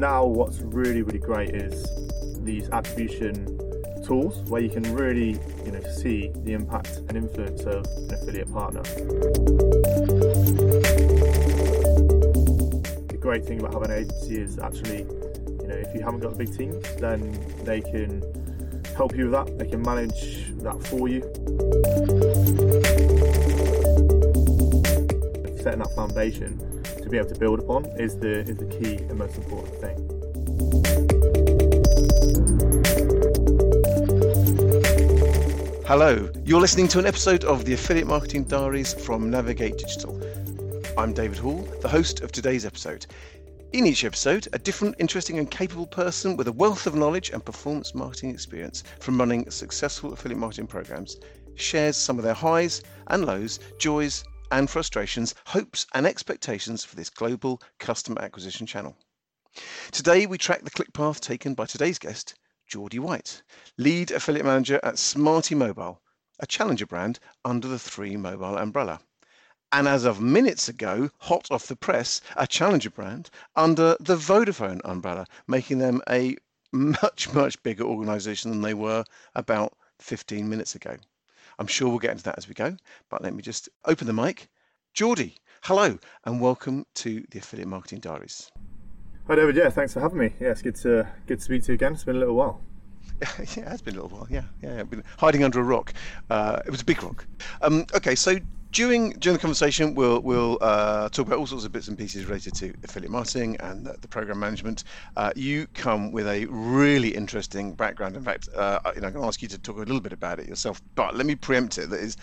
now what's really really great is these attribution tools where you can really you know see the impact and influence of an affiliate partner. The great thing about having an agency is actually you know if you haven't got a big team then they can help you with that. They can manage that for you. Setting that foundation be able to build upon is the is the key and most important thing. Hello, you're listening to an episode of the Affiliate Marketing Diaries from Navigate Digital. I'm David Hall, the host of today's episode. In each episode, a different, interesting, and capable person with a wealth of knowledge and performance marketing experience from running successful affiliate marketing programs shares some of their highs and lows, joys and frustrations, hopes and expectations for this global customer acquisition channel. Today, we track the click path taken by today's guest, Geordie White, lead affiliate manager at Smarty Mobile, a challenger brand under the Three Mobile umbrella. And as of minutes ago, hot off the press, a challenger brand under the Vodafone umbrella, making them a much, much bigger organization than they were about 15 minutes ago. I'm sure we'll get into that as we go, but let me just open the mic. Geordie, hello, and welcome to the Affiliate Marketing Diaries. Hi David, yeah, thanks for having me. Yeah, it's good to good to speak to you again. It's been a little while. yeah, it has been a little while. Yeah, yeah, I've been hiding under a rock. Uh, it was a big rock. Um, okay, so during during the conversation, we'll we'll uh, talk about all sorts of bits and pieces related to affiliate marketing and the, the program management. Uh, you come with a really interesting background. In fact, uh, you know, I'm going to ask you to talk a little bit about it yourself. But let me preempt it. That is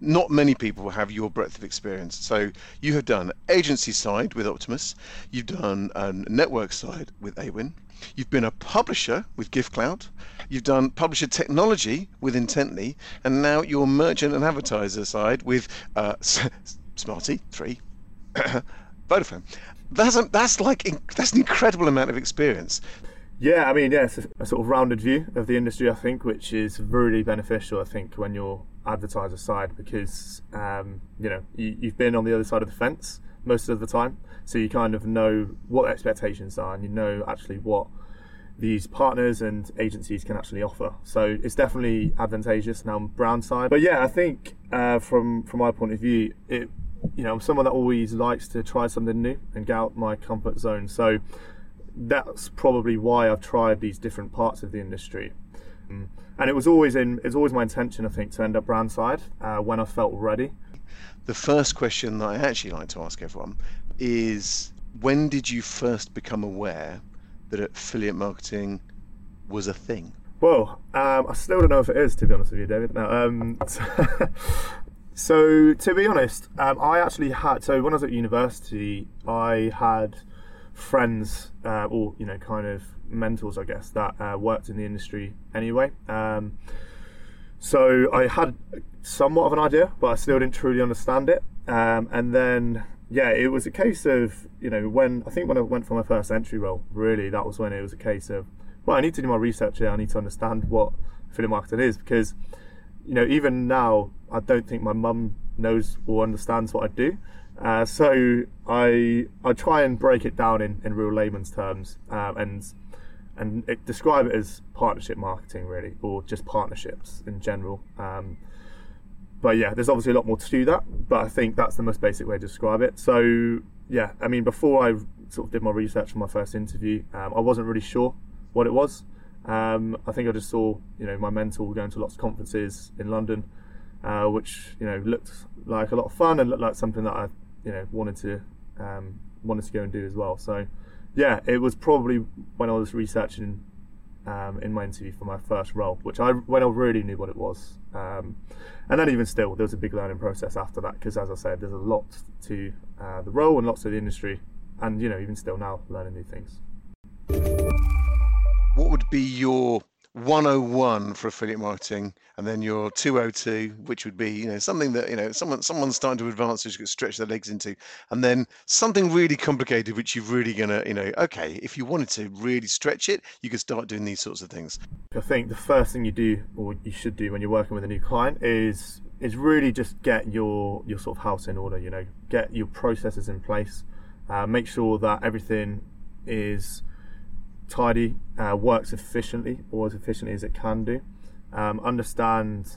not many people have your breadth of experience. So you have done agency side with Optimus, you've done network side with Awin, you've been a publisher with GiftCloud, you've done publisher technology with Intently, and now you're merchant and advertiser side with uh, Smarty Three, Vodafone. That's a, that's like that's an incredible amount of experience. Yeah, I mean, yeah, it's a, a, sort of rounded view of the industry, I think, which is really beneficial, I think, when you're advertiser side because, um, you know, you, you've been on the other side of the fence most of the time. So you kind of know what expectations are and you know actually what these partners and agencies can actually offer. So it's definitely advantageous now on brand side. But yeah, I think uh, from from my point of view, it you know I'm someone that always likes to try something new and get out my comfort zone. So that's probably why I've tried these different parts of the industry. Um, and it was always in it's always my intention, I think, to end up brand side uh, when I felt ready. The first question that I actually like to ask everyone is when did you first become aware that affiliate marketing was a thing? Well, um, I still don't know if it is, to be honest with you, David. No, um, so to be honest, um, I actually had. So when I was at university, I had friends, uh, or you know, kind of mentors, I guess, that uh, worked in the industry anyway. Um, so I had somewhat of an idea, but I still didn't truly understand it. Um, and then, yeah, it was a case of, you know, when I think when I went for my first entry role, really, that was when it was a case of, well, I need to do my research here. I need to understand what affiliate marketing is because, you know, even now, I don't think my mum knows or understands what I do. Uh, so I I try and break it down in, in real layman's terms um, and and it, describe it as partnership marketing really, or just partnerships in general. Um, but yeah, there's obviously a lot more to that, but I think that's the most basic way to describe it. So yeah, I mean, before I sort of did my research for my first interview, um, I wasn't really sure what it was. Um, I think I just saw, you know, my mentor going to lots of conferences in London, uh, which you know looked like a lot of fun and looked like something that I, you know, wanted to um, wanted to go and do as well. So yeah, it was probably when I was researching um, in my interview for my first role, which I when I really knew what it was. Um, and then even still, there was a big learning process after that because, as I said, there's a lot to uh, the role and lots to the industry, and you know, even still now, learning new things. What would be your 101 for affiliate marketing and then your 202 which would be you know something that you know someone someone's starting to advance who's going to stretch their legs into and then something really complicated which you're really going to you know okay if you wanted to really stretch it you could start doing these sorts of things. I think the first thing you do or you should do when you're working with a new client is is really just get your your sort of house in order you know get your processes in place. Uh, make sure that everything is tidy, uh, works efficiently or as efficiently as it can do. Um, understand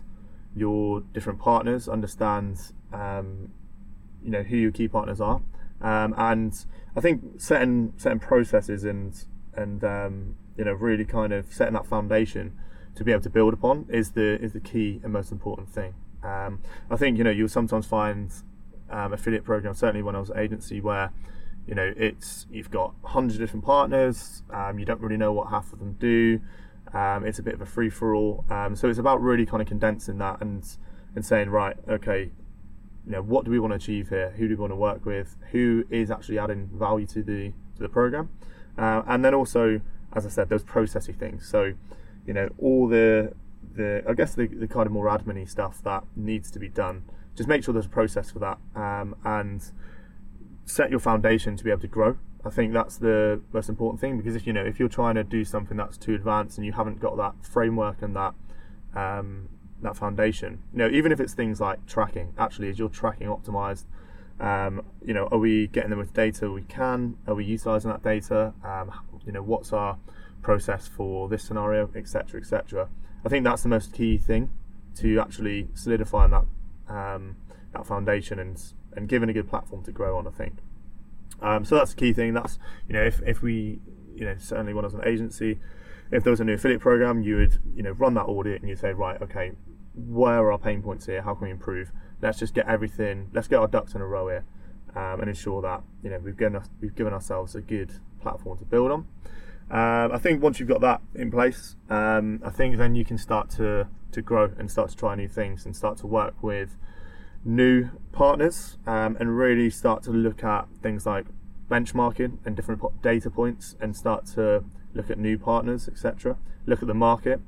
your different partners, understand um, you know who your key partners are, um, and I think setting setting processes and and um, you know really kind of setting that foundation to be able to build upon is the is the key and most important thing. Um, I think you know you'll sometimes find um, affiliate programs. Certainly when I was agency, where you know it's you've got hundreds of different partners. Um, you don't really know what half of them do. Um, it's a bit of a free for all. Um, so it's about really kind of condensing that and and saying right, okay, you know what do we want to achieve here? Who do we want to work with? Who is actually adding value to the to the program? Uh, and then also, as I said, those processy things. So you know all the the I guess the, the kind of more admin stuff that needs to be done. Just make sure there's a process for that um, and set your foundation to be able to grow. I think that's the most important thing because if you know if you're trying to do something that's too advanced and you haven't got that framework and that um, that foundation, you know, even if it's things like tracking, actually, is your tracking optimized? Um, you know, are we getting them with data we can? Are we utilizing that data? Um, you know, what's our process for this scenario, etc., etc. I think that's the most key thing to actually solidifying that um, that foundation and and giving a good platform to grow on. I think. Um, so that's the key thing. That's you know if if we you know certainly when I was an agency, if there was a new affiliate program, you would you know run that audit and you'd say right okay, where are our pain points here? How can we improve? Let's just get everything. Let's get our ducks in a row here. Um, and ensure that you know we've given we've given ourselves a good platform to build on. Um, I think once you've got that in place, um, I think then you can start to to grow and start to try new things and start to work with new partners um, and really start to look at things like benchmarking and different data points and start to look at new partners, etc. Look at the market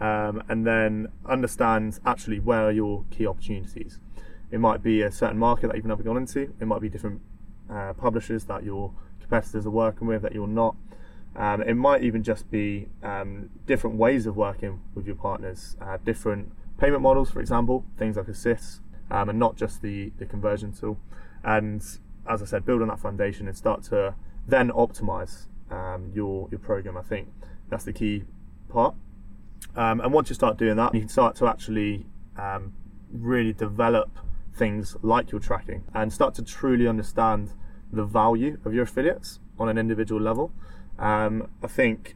um, and then understand actually where are your key opportunities. It might be a certain market that you've never gone into. It might be different uh, publishers that your competitors are working with that you're not. Um, it might even just be um, different ways of working with your partners, uh, different payment models, for example, things like Assist, um, and not just the, the conversion tool. And as I said, build on that foundation and start to then optimize um, your, your program. I think that's the key part. Um, and once you start doing that, you can start to actually um, really develop things like your tracking and start to truly understand the value of your affiliates on an individual level. Um, I think,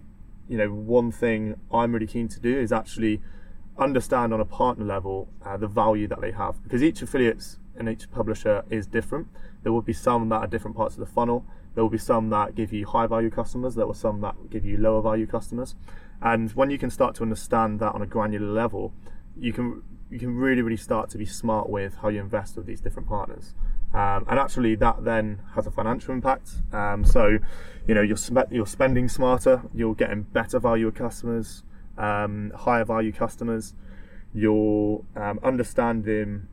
you know, one thing I'm really keen to do is actually understand on a partner level uh, the value that they have because each affiliates and each publisher is different. There will be some that are different parts of the funnel. There will be some that give you high value customers. There will some that give you lower value customers. And when you can start to understand that on a granular level, you can you can really really start to be smart with how you invest with these different partners. Um, and actually, that then has a financial impact. Um, so, you know, you're spe- you're spending smarter. You're getting better value customers, um, higher value customers. You're um, understanding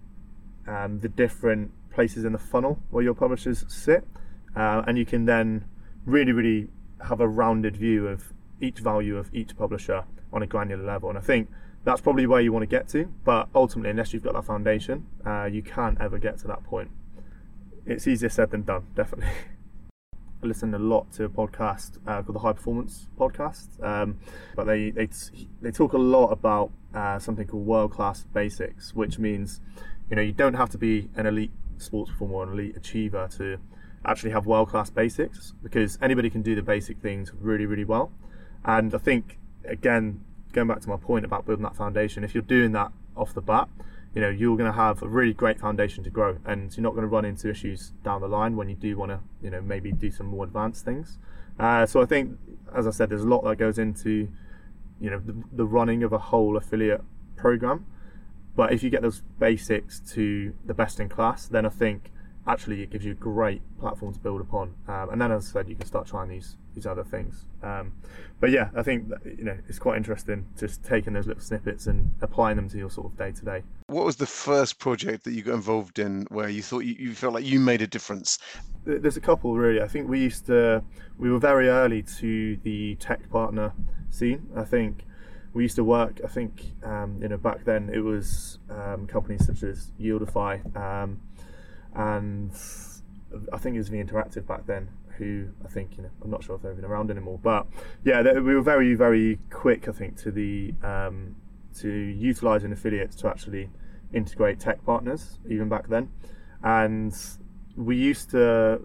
um, the different places in the funnel where your publishers sit, uh, and you can then really, really have a rounded view of each value of each publisher on a granular level. And I think that's probably where you want to get to. But ultimately, unless you've got that foundation, uh, you can't ever get to that point it's easier said than done, definitely. I listen a lot to a podcast uh, called the High Performance Podcast, um, but they they they talk a lot about uh, something called world class basics, which means you know you don't have to be an elite sports performer or an elite achiever to actually have world class basics because anybody can do the basic things really really well. And I think again, going back to my point about building that foundation, if you're doing that off the bat, you know you're going to have a really great foundation to grow and you're not going to run into issues down the line when you do want to you know maybe do some more advanced things. Uh, so i think as i said there's a lot that goes into you know the, the, running of a whole affiliate program. But if you get those basics to the best in class then i think actually it gives you a great platform to build upon. Um, and then as i said you can start trying these these other things. Um, but yeah i think that, you know it's quite interesting just taking those little snippets and applying them to your sort of day to day what was the first project that you got involved in where you thought you, you felt like you made a difference? There's a couple really. I think we used to we were very early to the tech partner scene. I think we used to work i think um, you know back then it was um, companies such as yieldify um, and I think it was the Interactive back then, who I think you know I'm not sure if they're even around anymore, but yeah, they, we were very very quick I think to the um, to utilising affiliates to actually integrate tech partners even back then, and we used to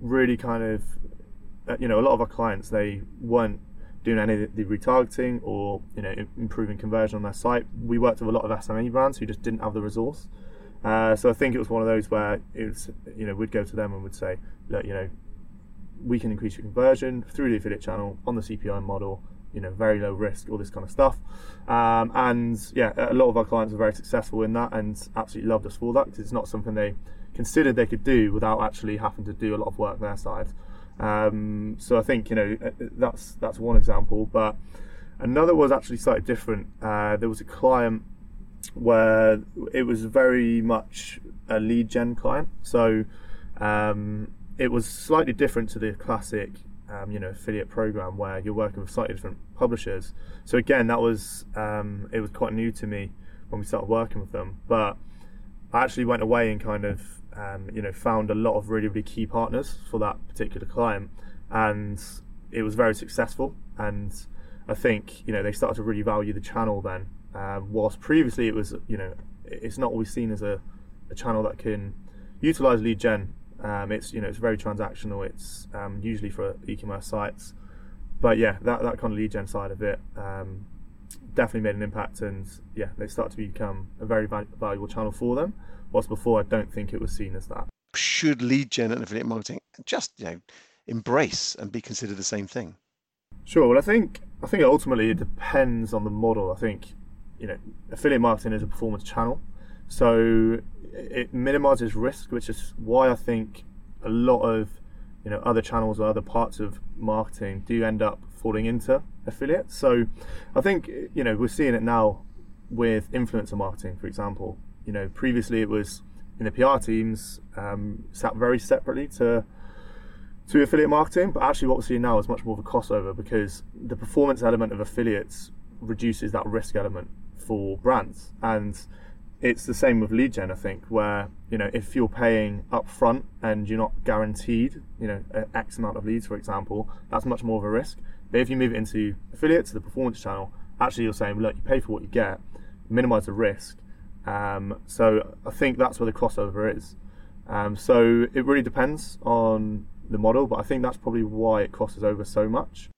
really kind of uh, you know a lot of our clients they weren't doing any of the retargeting or you know improving conversion on their site. We worked with a lot of SME brands who just didn't have the resource. Uh, so I think it was one of those where it was, you know, we'd go to them and would say, look, you know, we can increase your conversion through the affiliate channel on the CPI model, you know, very low risk, all this kind of stuff. Um, and yeah, a lot of our clients are very successful in that and absolutely loved us for that because it's not something they considered they could do without actually having to do a lot of work on their side. Um, so I think you know uh, that's that's one example, but another was actually slightly different. Uh, there was a client where it was very much a lead gen client, so um, it was slightly different to the classic. Um, you know, affiliate program where you're working with slightly different publishers. So again, that was um, it was quite new to me when we started working with them. But I actually went away and kind of um, you know, found a lot of really, really key partners for that particular client, and it was very successful. And I think you know they started to really value the channel then, uh, whilst previously it was you know it's not always seen as a, a channel that can utilize lead gen. Um, it's you know it's very transactional. It's um, usually for e-commerce sites, but yeah, that that kind of lead gen side of it um, definitely made an impact, and yeah, they start to become a very valuable channel for them. Whilst before, I don't think it was seen as that. Should lead gen and affiliate marketing just you know embrace and be considered the same thing? Sure. Well, I think I think ultimately it depends on the model. I think you know affiliate marketing is a performance channel, so it minimizes risk, which is why I think a lot of you know other channels or other parts of marketing do end up falling into affiliates. So I think you know we're seeing it now with influencer marketing, for example you know, previously it was in the PR teams um, sat very separately to to affiliate marketing, but actually what we're seeing now is much more of a crossover because the performance element of affiliates reduces that risk element for brands, and it's the same with lead gen. I think where you know if you're paying upfront and you're not guaranteed, you know, X amount of leads, for example, that's much more of a risk. But if you move it into affiliates, the performance channel, actually you're saying, look, you pay for what you get, minimize the risk, um, so I think that's where the crossover is. Um, so it really depends on the model, but I think that's probably why it crosses over so much.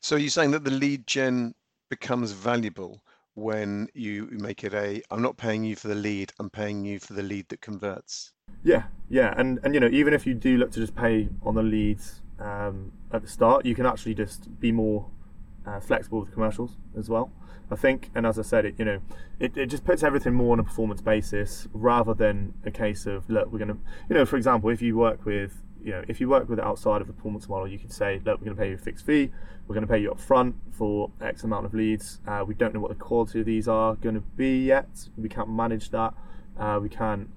So you're saying that the lead gen becomes valuable when you make it a I'm not paying you for the lead, I'm paying you for the lead that converts. Yeah, yeah, and and you know even if you do look to just pay on the leads um, at the start, you can actually just be more uh, flexible with commercials as well. I think, and as I said, it you know, it, it just puts everything more on a performance basis rather than a case of look, we're going to, you know, for example, if you work with, you know, if you work with it outside of the performance model, you can say, look, we're going to pay you a fixed fee, we're going to pay you up front for X amount of leads. Uh, we don't know what the quality of these are going to be yet. We can't manage that. Uh, we can't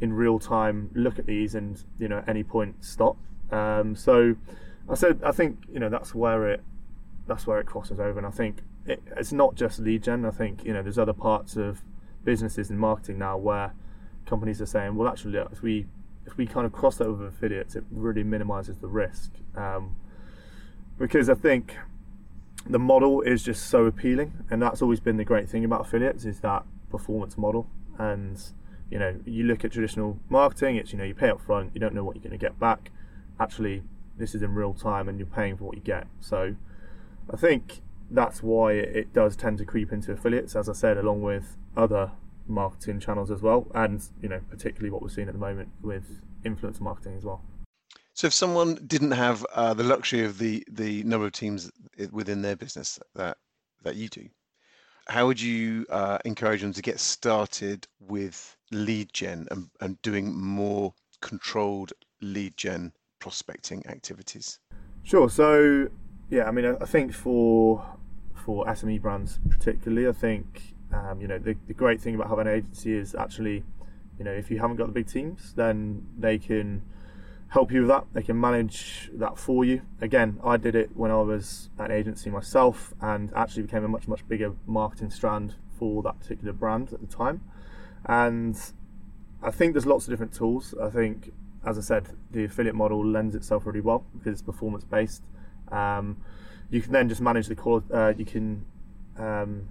in real time look at these and you know at any point stop. Um, so I said I think you know that's where it that's where it crosses over, and I think it, it's not just lead gen. I think you know there's other parts of businesses and marketing now where companies are saying, well, actually, look, if we we kind of cross that with affiliates, it really minimises the risk. Um, because I think the model is just so appealing, and that's always been the great thing about affiliates is that performance model. And you know, you look at traditional marketing, it's you know you pay up front, you don't know what you're going to get back. Actually, this is in real time, and you're paying for what you get. So, I think that's why it does tend to creep into affiliates, as I said, along with other marketing channels as well, and you know particularly what we're seeing at the moment with influencer marketing as well. So, if someone didn't have uh, the luxury of the the number of teams within their business that that you do, how would you uh, encourage them to get started with lead gen and, and doing more controlled lead gen prospecting activities? Sure. So, yeah, I mean, I think for for SME brands particularly. I think um, you know the, the great thing about having an agency is actually you know if you haven't got the big teams, then they can help you with that. They can manage that for you. Again, I did it when I was an agency myself, and actually became a much much bigger marketing strand for that particular brand at the time. And I think there's lots of different tools. I think as I said, the affiliate model lends itself really well because it's performance based. Um, you can then just manage the quality. Uh, you can um,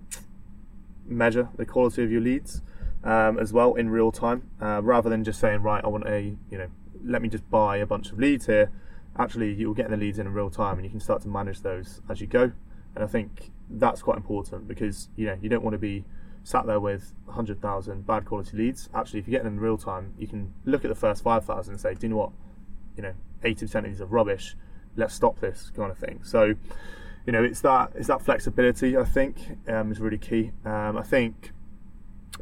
measure the quality of your leads um, as well in real time, uh, rather than just saying, right, I want a, you know, let me just buy a bunch of leads here. Actually, you'll get the leads in in real time, and you can start to manage those as you go. And I think that's quite important because you know you don't want to be sat there with 100,000 bad quality leads. Actually, if you get them in real time, you can look at the first 5,000 and say, do you know what? You know, 80% of these are rubbish. Let's stop this kind of thing. So, you know, it's that it's that flexibility. I think um, is really key. Um, I think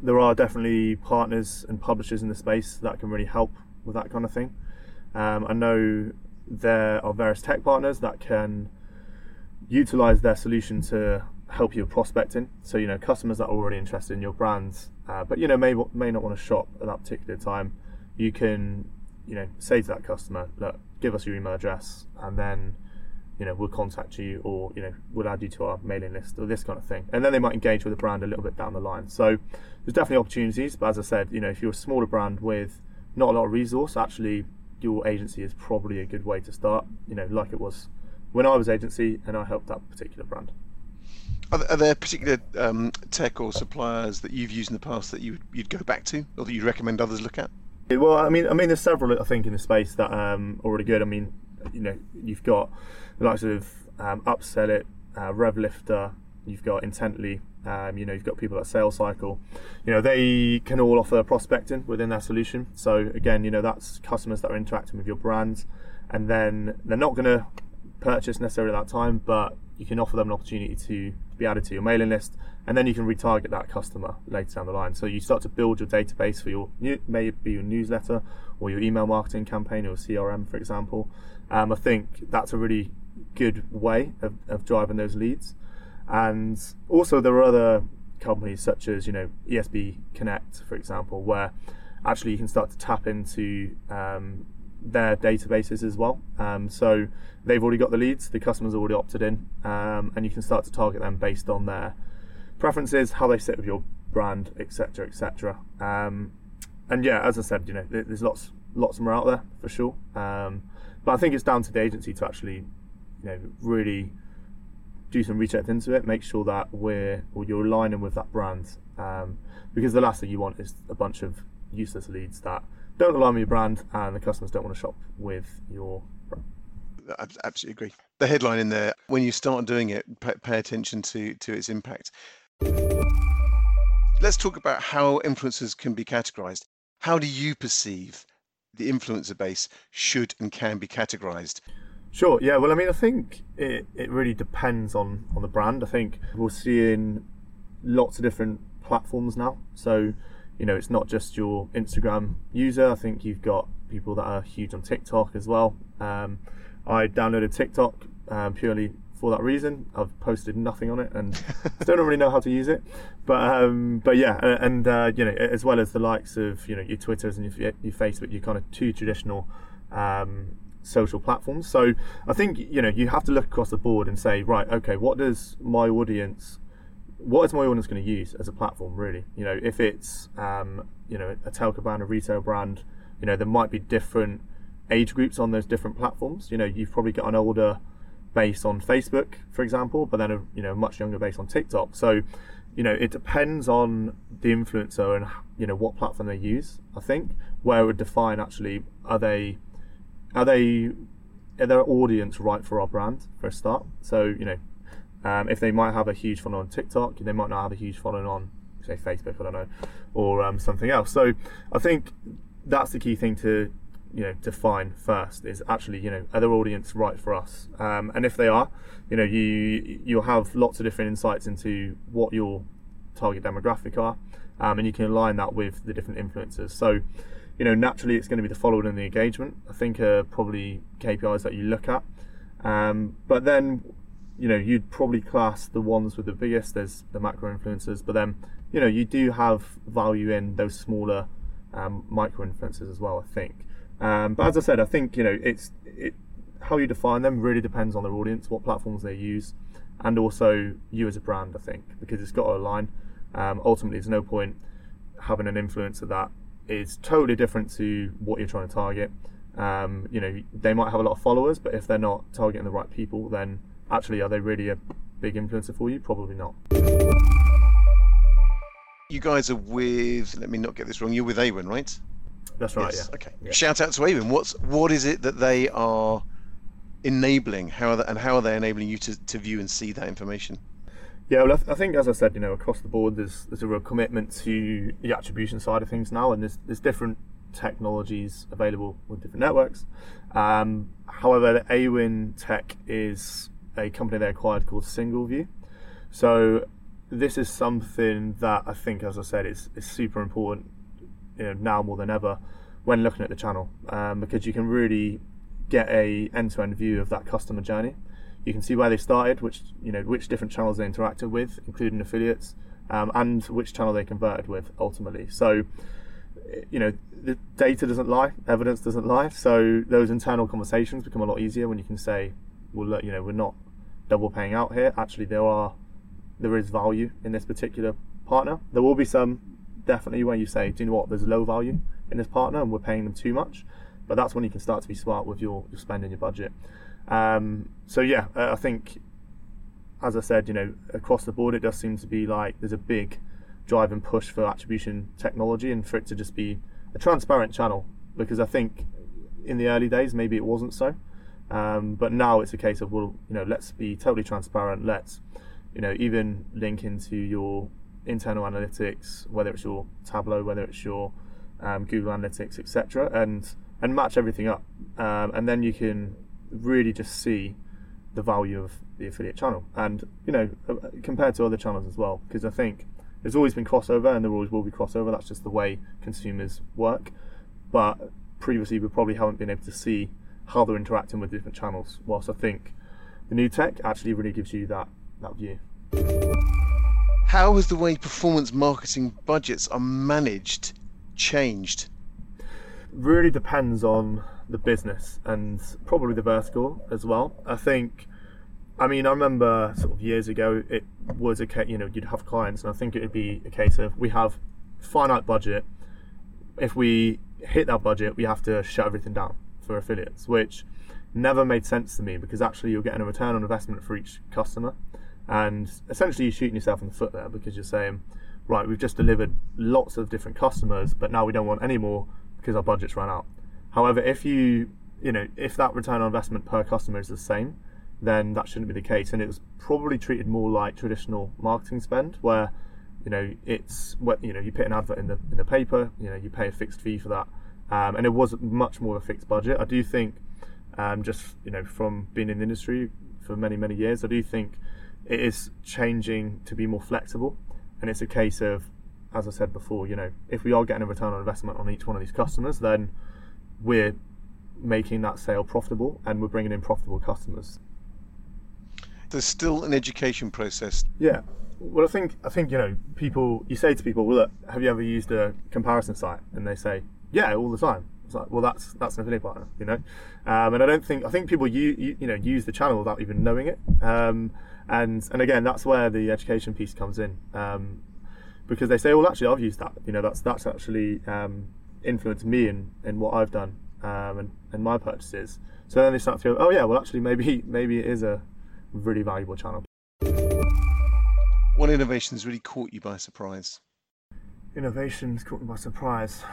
there are definitely partners and publishers in the space that can really help with that kind of thing. Um, I know there are various tech partners that can utilize their solution to help you prospecting. So you know, customers that are already interested in your brands, uh, but you know may may not want to shop at that particular time. You can you know say to that customer, look, give us your email address, and then you know we'll contact you, or you know we'll add you to our mailing list, or this kind of thing. And then they might engage with the brand a little bit down the line. So there's definitely opportunities. But as I said, you know if you're a smaller brand with not a lot of resource, actually your agency is probably a good way to start. You know, like it was when I was agency and I helped that particular brand. Are there, particular um, tech or suppliers that you've used in the past that you would go back to, or that you'd recommend others look at? Well, I mean, I mean, there's several I think in the space that um, are already good. I mean, you know, you've got the likes of um, UpSellit, uh, RevLifter, you've got Intently, um, you know, you've got people at SaleCycle. You know, they can all offer prospecting within their solution. So again, you know, that's customers that are interacting with your brand, and then they're not going to purchase necessarily at that time, but you can offer them an opportunity to be added to your mailing list, and then you can retarget that customer later down the line. So you start to build your database for your new, maybe your newsletter or your email marketing campaign or CRM, for example. Um, I think that's a really good way of, of driving those leads. And also there are other companies such as you know ESB Connect, for example, where actually you can start to tap into um, their databases as well. Um, so they've already got the leads, the customers already opted in, um, and you can start to target them based on their preferences, how they sit with your brand, etc., etc. Um, and yeah, as I said, you know, there's lots, lots more out there for sure. Um, but I think it's down to the agency to actually, you know, really do some research into it, make sure that we're or you're aligning with that brand, um, because the last thing you want is a bunch of useless leads that don't align with your brand and the customers don't want to shop with your brand. I absolutely agree. The headline in there, when you start doing it, pay attention to, to its impact. Let's talk about how influencers can be categorized. How do you perceive the influencer base should and can be categorized? Sure. Yeah. Well, I mean, I think it, it really depends on on the brand. I think we're seeing lots of different platforms now. So you know, it's not just your Instagram user. I think you've got people that are huge on TikTok as well. Um, I downloaded TikTok um, purely for that reason. I've posted nothing on it and still don't really know how to use it. But um, but yeah, and uh, you know, as well as the likes of you know your Twitters and your, your Facebook, your kind of two traditional um, social platforms. So I think you know you have to look across the board and say, right, okay, what does my audience what is my audience going to use as a platform really you know if it's um, you know a telco brand a retail brand you know there might be different age groups on those different platforms you know you've probably got an older base on facebook for example but then a you know much younger base on tiktok. So you know it depends on the influencer and you know what platform they use i think. Where it would define actually are they are they are their audience right for our brand for a start? So you know um, if they might have a huge following on TikTok, they might not have a huge following on, say, Facebook, I don't know, or um, something else. So I think that's the key thing to you know define first is actually you know are their audience right for us? Um, and if they are you know you you'll have lots of different insights into what your target demographic are um, and you can align that with the different influencers. So you know naturally it's going to be the following and the engagement i think are probably kpis that you look at. Um, but then you know, you'd probably class the ones with the biggest as the macro influencers, but then, you know, you do have value in those smaller um, micro influencers as well, I think. Um, but as I said, I think, you know, it's it, how you define them really depends on their audience, what platforms they use, and also you as a brand, I think, because it's got to align. Um, ultimately, there's no point having an influencer that is totally different to what you're trying to target Um, you know, they might have a lot of followers, but if they're not targeting the right people, then actually, are they really a big influencer for you? Probably not. You guys are with. Let me not get this wrong. You're with Awin, right? That's right. Yes. Yeah. Okay. Yeah. Shout out to Awin. What's what is it that they are enabling? How are they, and how are they enabling you to, to view and see that information? Yeah, well, I, th- I think as I said, you know, across the board, there's there's a real commitment to the attribution side of things now, and there's there's different technologies available with different networks. Um, however, the Awin Tech is a company they acquired called SingleView. So this is something that I think, as I said, is is super important, you know, now more than ever when looking at the channel, um, because you can really get a end-to-end view of that customer journey. You can see where they started, which you know which different channels they interacted with, including affiliates, um, and which channel they converted with ultimately. So, you know, the data doesn't lie, evidence doesn't lie. So those internal conversations become a lot easier when you can say, well, look, you know, we're not double paying out here. Actually, there are there is value in this particular partner. There will be some definitely where you say, do you know what? There's low value in this partner, and we're paying them too much. But that's when you can start to be smart with your, your spend and your budget. Um, so yeah, I think, as I said, you know, across the board, it does seem to be like there's a big drive and push for attribution technology and for it to just be a transparent channel. Because I think in the early days maybe it wasn't so, um, but now it's a case of well, you know, let's be totally transparent. Let's, you know, even link into your internal analytics, whether it's your Tableau, whether it's your um, Google Analytics, etc., and and match everything up, um, and then you can really just see the value of the affiliate channel, and you know uh, compared to other channels as well, because I think there's always been crossover, and there always will be crossover. That's just the way consumers work. But previously, we probably haven't been able to see how they're interacting with different channels. Whilst I think the new tech actually really gives you that that view. How has the way performance marketing budgets are managed changed? really depends on the business and probably the vertical as well. I think, I mean, I remember sort of years ago, it was a case, you know, you'd have clients, and I think it would be a case of we have finite budget. If we hit that budget, we have to shut everything down for affiliates, which never made sense to me because actually you're getting a return on investment for each customer. And essentially, you're shooting yourself in the foot there because you're saying, right, we've just delivered lots of different customers, but now we don't want any more because our budget's run out. However, if you you know if that return on investment per customer is the same, then that shouldn't be the case. And it was probably treated more like traditional marketing spend, where you know it's what you know you put an advert in the in the paper, you know you pay a fixed fee for that, um, and it was much more of a fixed budget. I do think, um, just you know from being in the industry for many many years, I do think it is changing to be more flexible, and it's a case of as I said before, you know, if we are getting a return on investment on each one of these customers, then we're making that sale profitable and we're bringing in profitable customers. There's still an education process. Yeah. Well, I think I think you know people. You say to people, "Well, look, have you ever used a comparison site?" And they say, "Yeah, all the time." It's like, well, that's that's an affiliate partner, you know. Um, and I don't think I think people you, you you know use the channel without even knowing it. Um, and and again, that's where the education piece comes in. Um, because they say, well, actually, I've used that. You know, that's that's actually um, influenced me in, in what I've done um, and, and my purchases. So then they start to go, oh yeah, well, actually, maybe maybe it is a really valuable channel. What innovations really caught you by surprise? Innovations caught me by surprise.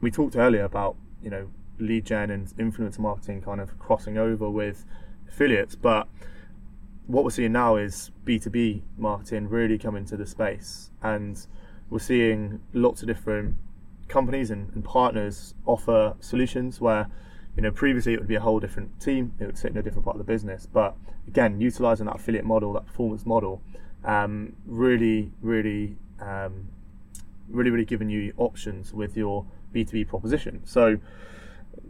We talked earlier about you know lead gen and influencer marketing kind of crossing over with affiliates, but what we're seeing now is B2B marketing really come into the space, and we're seeing lots of different companies and, and, partners offer solutions where, you know, previously it would be a whole different team, it would sit in a different part of the business, but again, utilizing that affiliate model, that performance model, um, really, really, um, really, really giving you options with your B2B proposition. So,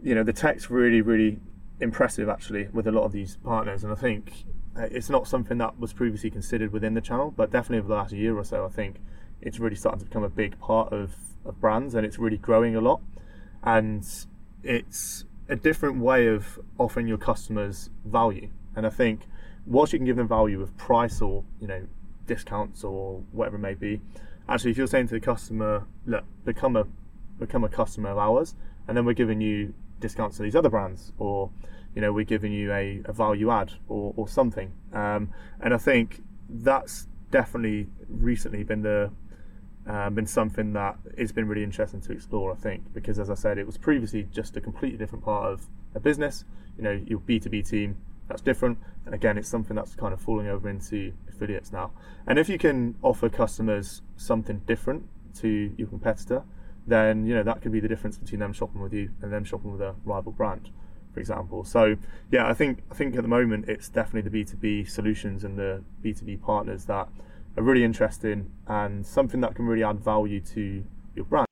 you know, the tech's really, really impressive actually with a lot of these partners, and I think uh, it's not something that was previously considered within the channel, but definitely over the last year or so, I think it's really starting to become a big part of, of brands and it's really growing a lot. And it's a different way of offering your customers value. And I think whilst you can give them value with price or, you know, discounts or whatever it may be, actually if you're saying to the customer, look, become a become a customer of ours and then we're giving you discounts to these other brands, or you know, we're giving you a, a value add or, or something. Um, and I think that's definitely recently been the um, been something that it's been really interesting to explore. I think because, as I said, it was previously just a completely different part of a business. You know, your B two B team that's different, and again, it's something that's kind of falling over into affiliates now. And if you can offer customers something different to your competitor, then you know that could be the difference between them shopping with you and them shopping with a rival brand, for example. So yeah, I think I think at the moment it's definitely the B two B solutions and the B two B partners that are really interesting and something that can really add value to your brand.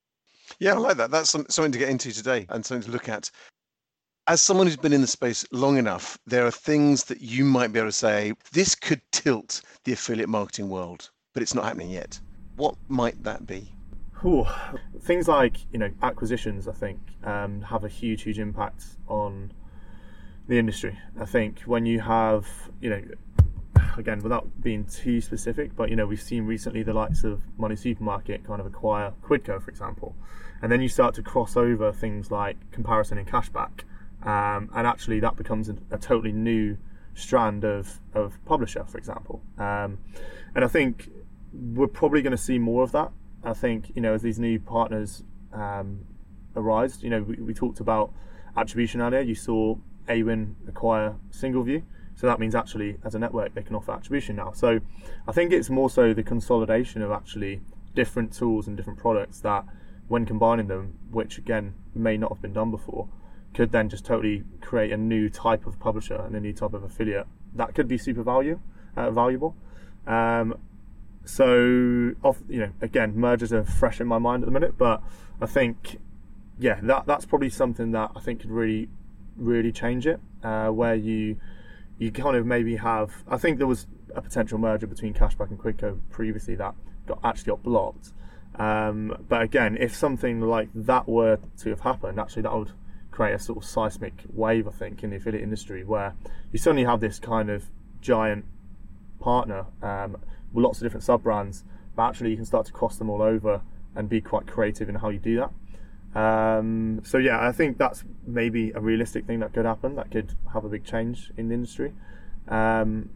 Yeah, I like that. That's something to get into today and something to look at. As someone who's been in the space long enough, there are things that you might be able to say, this could tilt the affiliate marketing world, but it's not happening yet. What might that be? Things like you know acquisitions, I think, um, have a huge, huge impact on the industry. I think when you have you know again, without being too specific, but you know, we've seen recently the likes of Money Supermarket kind of acquire Quidco, for example, and then you start to cross over things like comparison and cashback, um, and actually that becomes a, a, totally new strand of of publisher, for example. Um, and I think we're probably going to see more of that. I think you know as these new partners um, arise, you know, we, we talked about attribution earlier. You saw Awin acquire SingleView so that means actually, as a network, they can offer attribution now. So I think it's more so the consolidation of actually different tools and different products that, when combining them, which again may not have been done before, could then just totally create a new type of publisher and a new type of affiliate that could be super value uh, valuable. Um, so, off, you know, again, mergers are fresh in my mind at the minute, but I think, yeah, that that's probably something that I think could really, really change it. Uh, where you you kind of maybe have. I think there was a potential merger between Cashback and Quidco previously that got actually got blocked. Um, but again, if something like that were to have happened, actually that would create a sort of seismic wave, I think, in the affiliate industry where you suddenly have this kind of giant partner um, with lots of different sub brands, but actually you can start to cross them all over and be quite creative in how you do that. Um, so yeah, I think that's maybe a realistic thing that could happen. That could have a big change in the industry. Um,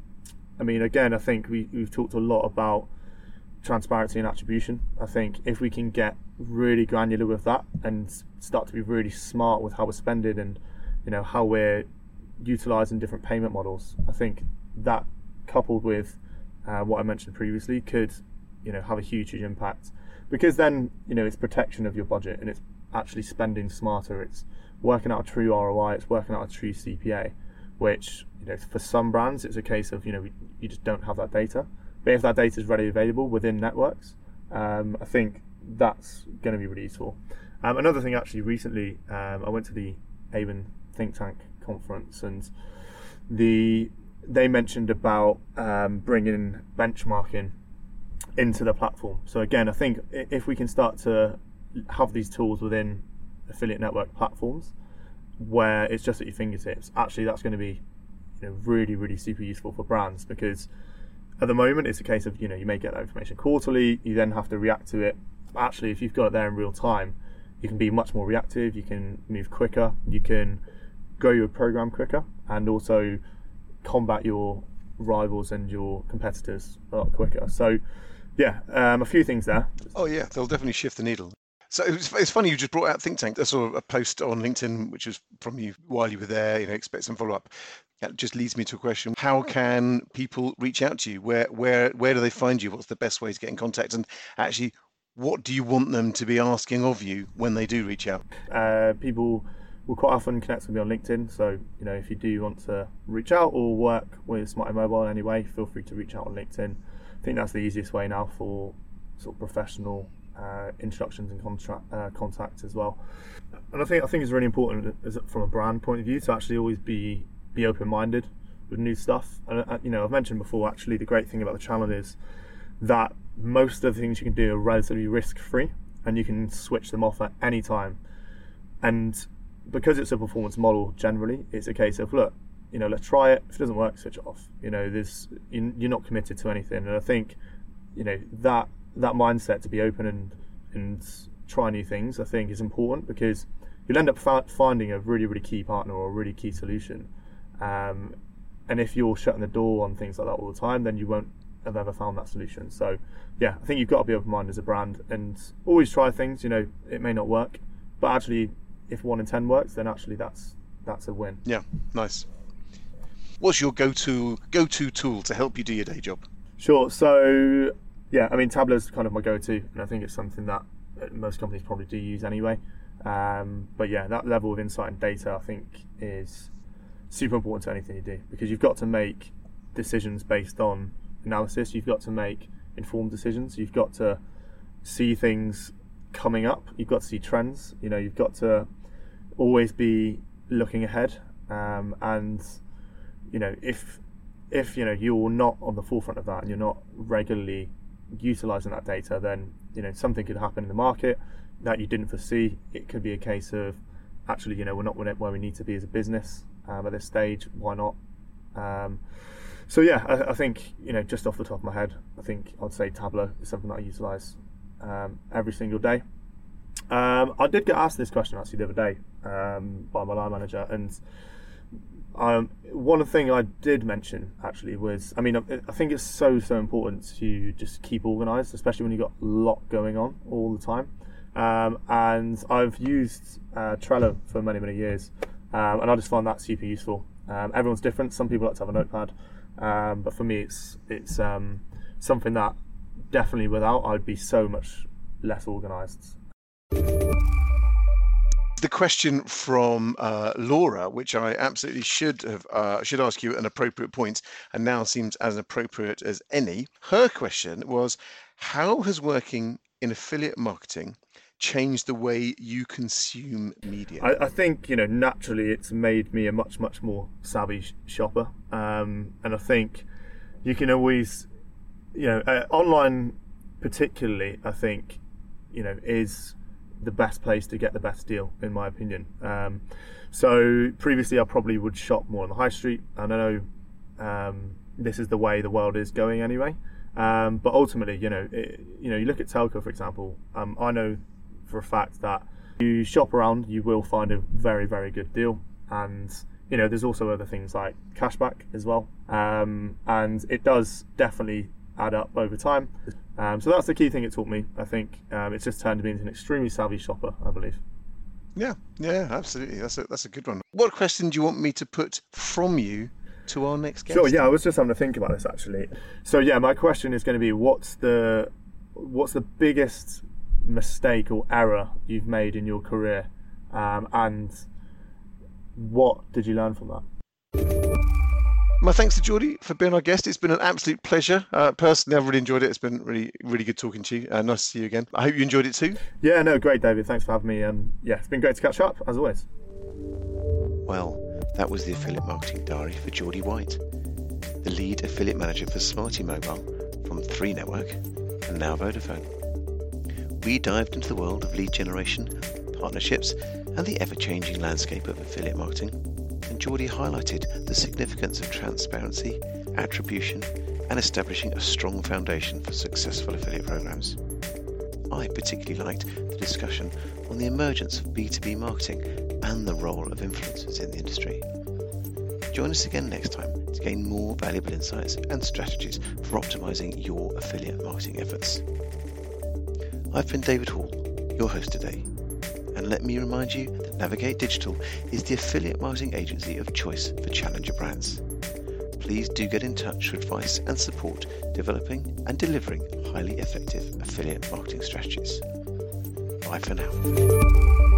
I mean, again, I think we, we've talked a lot about transparency and attribution. I think if we can get really granular with that and start to be really smart with how we're spending and you know how we're utilizing different payment models, I think that coupled with uh, what I mentioned previously could you know have a huge huge impact because then you know it's protection of your budget and it's actually spending smarter. It's working out a true ROI. It's working out a true CPA, which you know for some brands it's a case of you know you just don't have that data. But if that data is readily available within networks, um, I think that's going to be really useful. Um, another thing, actually, recently um, I went to the Awin think tank conference and the they mentioned about um, bringing benchmarking into the platform. So again, I think if we can start to have these tools within affiliate network platforms where it's just at your fingertips. Actually, that's going to be you know, really, really super useful for brands because at the moment it's a case of you know you may get that information quarterly, you then have to react to it. Actually, if you've got it there in real time, you can be much more reactive. You can move quicker. You can grow your program quicker, and also combat your rivals and your competitors a lot quicker. So, yeah, um, a few things there. Oh yeah, they'll definitely shift the needle. So it's, it's funny you just brought out Think Tank. I saw a post on LinkedIn, which was from you while you were there. You know, expect some follow up. That just leads me to a question: How can people reach out to you? Where where where do they find you? What's the best way to get in contact? And actually, what do you want them to be asking of you when they do reach out? Uh, people will quite often connect with me on LinkedIn. So you know, if you do want to reach out or work with Smarty Mobile in any way, feel free to reach out on LinkedIn. I think that's the easiest way now for sort of professional uh, introductions and contract uh, contact as well. And I think I think it's really important from a brand point of view to actually always be be open minded with new stuff. And uh, you know, I've mentioned before actually the great thing about the channel is that most of the things you can do are relatively risk free, and you can switch them off at any time. And because it's a performance model, generally, it's a case of look, you know, let's try it. If it doesn't work, switch it off. You know, there's you're not committed to anything, and I think you know that that mindset to be open and and try new things, I think, is important because you'll end up fa- finding a really really key partner or a really key solution. Um, and if you're shutting the door on things like that all the time, then you won't have ever found that solution. So yeah, I think you've got to be open minded as a brand and always try things. You know, it may not work, but actually, if one in ten works, then actually that's that's a win. Yeah, nice. What's your go-to go-to tool to help you do your day job? Sure. So yeah, I mean Tableau's kind of my go-to, and I think it's something that uh, most companies probably do use anyway. Um, but yeah, that level of insight and data, I think, is super important to anything you do because you've got to make decisions based on analysis. You've got to make informed decisions. You've got to see things coming up. You've got to see trends. You know, you've got to always be looking ahead. Um, and you know, if if you know you're not on the forefront of that and you're not regularly utilizing that data, then you know something could happen in the market that you didn't foresee. It could be a case of actually, you know, we're not where we need to be as a business um, at this stage. Why not? Um, so yeah, I, I, think you know, just off the top of my head, I think I'd say Tableau is something that I utilize um, every single day. Um, I did get asked this question actually the other day um, by my line manager, and um, one thing I did mention actually was, I mean, I think it's so so important to just keep organised, especially when you've got a lot going on all the time. Um, and I've used uh, Trello for many many years, um, and I just find that super useful. Um, everyone's different. Some people like to have a notepad, um, but for me, it's it's um, something that definitely without I'd be so much less organised the question from uh, Laura, which I absolutely should have uh, should ask you at an appropriate point, and now seems as appropriate as any. Her question was, how has working in affiliate marketing changed the way you consume media? I, I think you know naturally it's made me a much much more savvy sh- shopper, um, and I think you can always, you know, uh, online particularly. I think you know is the best place to get the best deal, in my opinion. Um, so previously, I probably would shop more on the high street, and I know um, this is the way the world is going anyway. Um, but ultimately, you know, it, you know, you look at telco, for example. Um, I know for a fact that you shop around, you will find a very, very good deal, and you know, there's also other things like cashback as well, um, and it does definitely add up over time. Um, so that's the key thing it taught me. I think um, it's just turned me into an extremely savvy shopper. I believe. Yeah, yeah, absolutely. That's a that's a good one. What question do you want me to put from you to our next guest? Sure. Yeah, I was just having to think about this actually. So yeah, my question is going to be what's the what's the biggest mistake or error you've made in your career, um, and what did you learn from that? My thanks to Geordie for being our guest. It's been an absolute pleasure. Uh, personally, I've really enjoyed it. It's been really, really good talking to you. Uh, nice to see you again. I hope you enjoyed it too. Yeah, no, great, David. Thanks for having me. And yeah, it's been great to catch up as always. Well, that was the affiliate marketing diary for Geordie White, the lead affiliate manager for Smarty Mobile from Three Network and now Vodafone. We dived into the world of lead generation, partnerships, and the ever-changing landscape of affiliate marketing and Geordie highlighted the significance of transparency, attribution, and establishing a strong foundation for successful affiliate programs. I particularly liked the discussion on the emergence of B2B marketing and the role of influencers in the industry. Join us again next time to gain more valuable insights and strategies for optimizing your affiliate marketing efforts. I've been David Hall, your host today, and let me remind you that Navigate Digital is the affiliate marketing agency of choice for challenger brands. Please do get in touch for advice and support developing and delivering highly effective affiliate marketing strategies. Bye for now.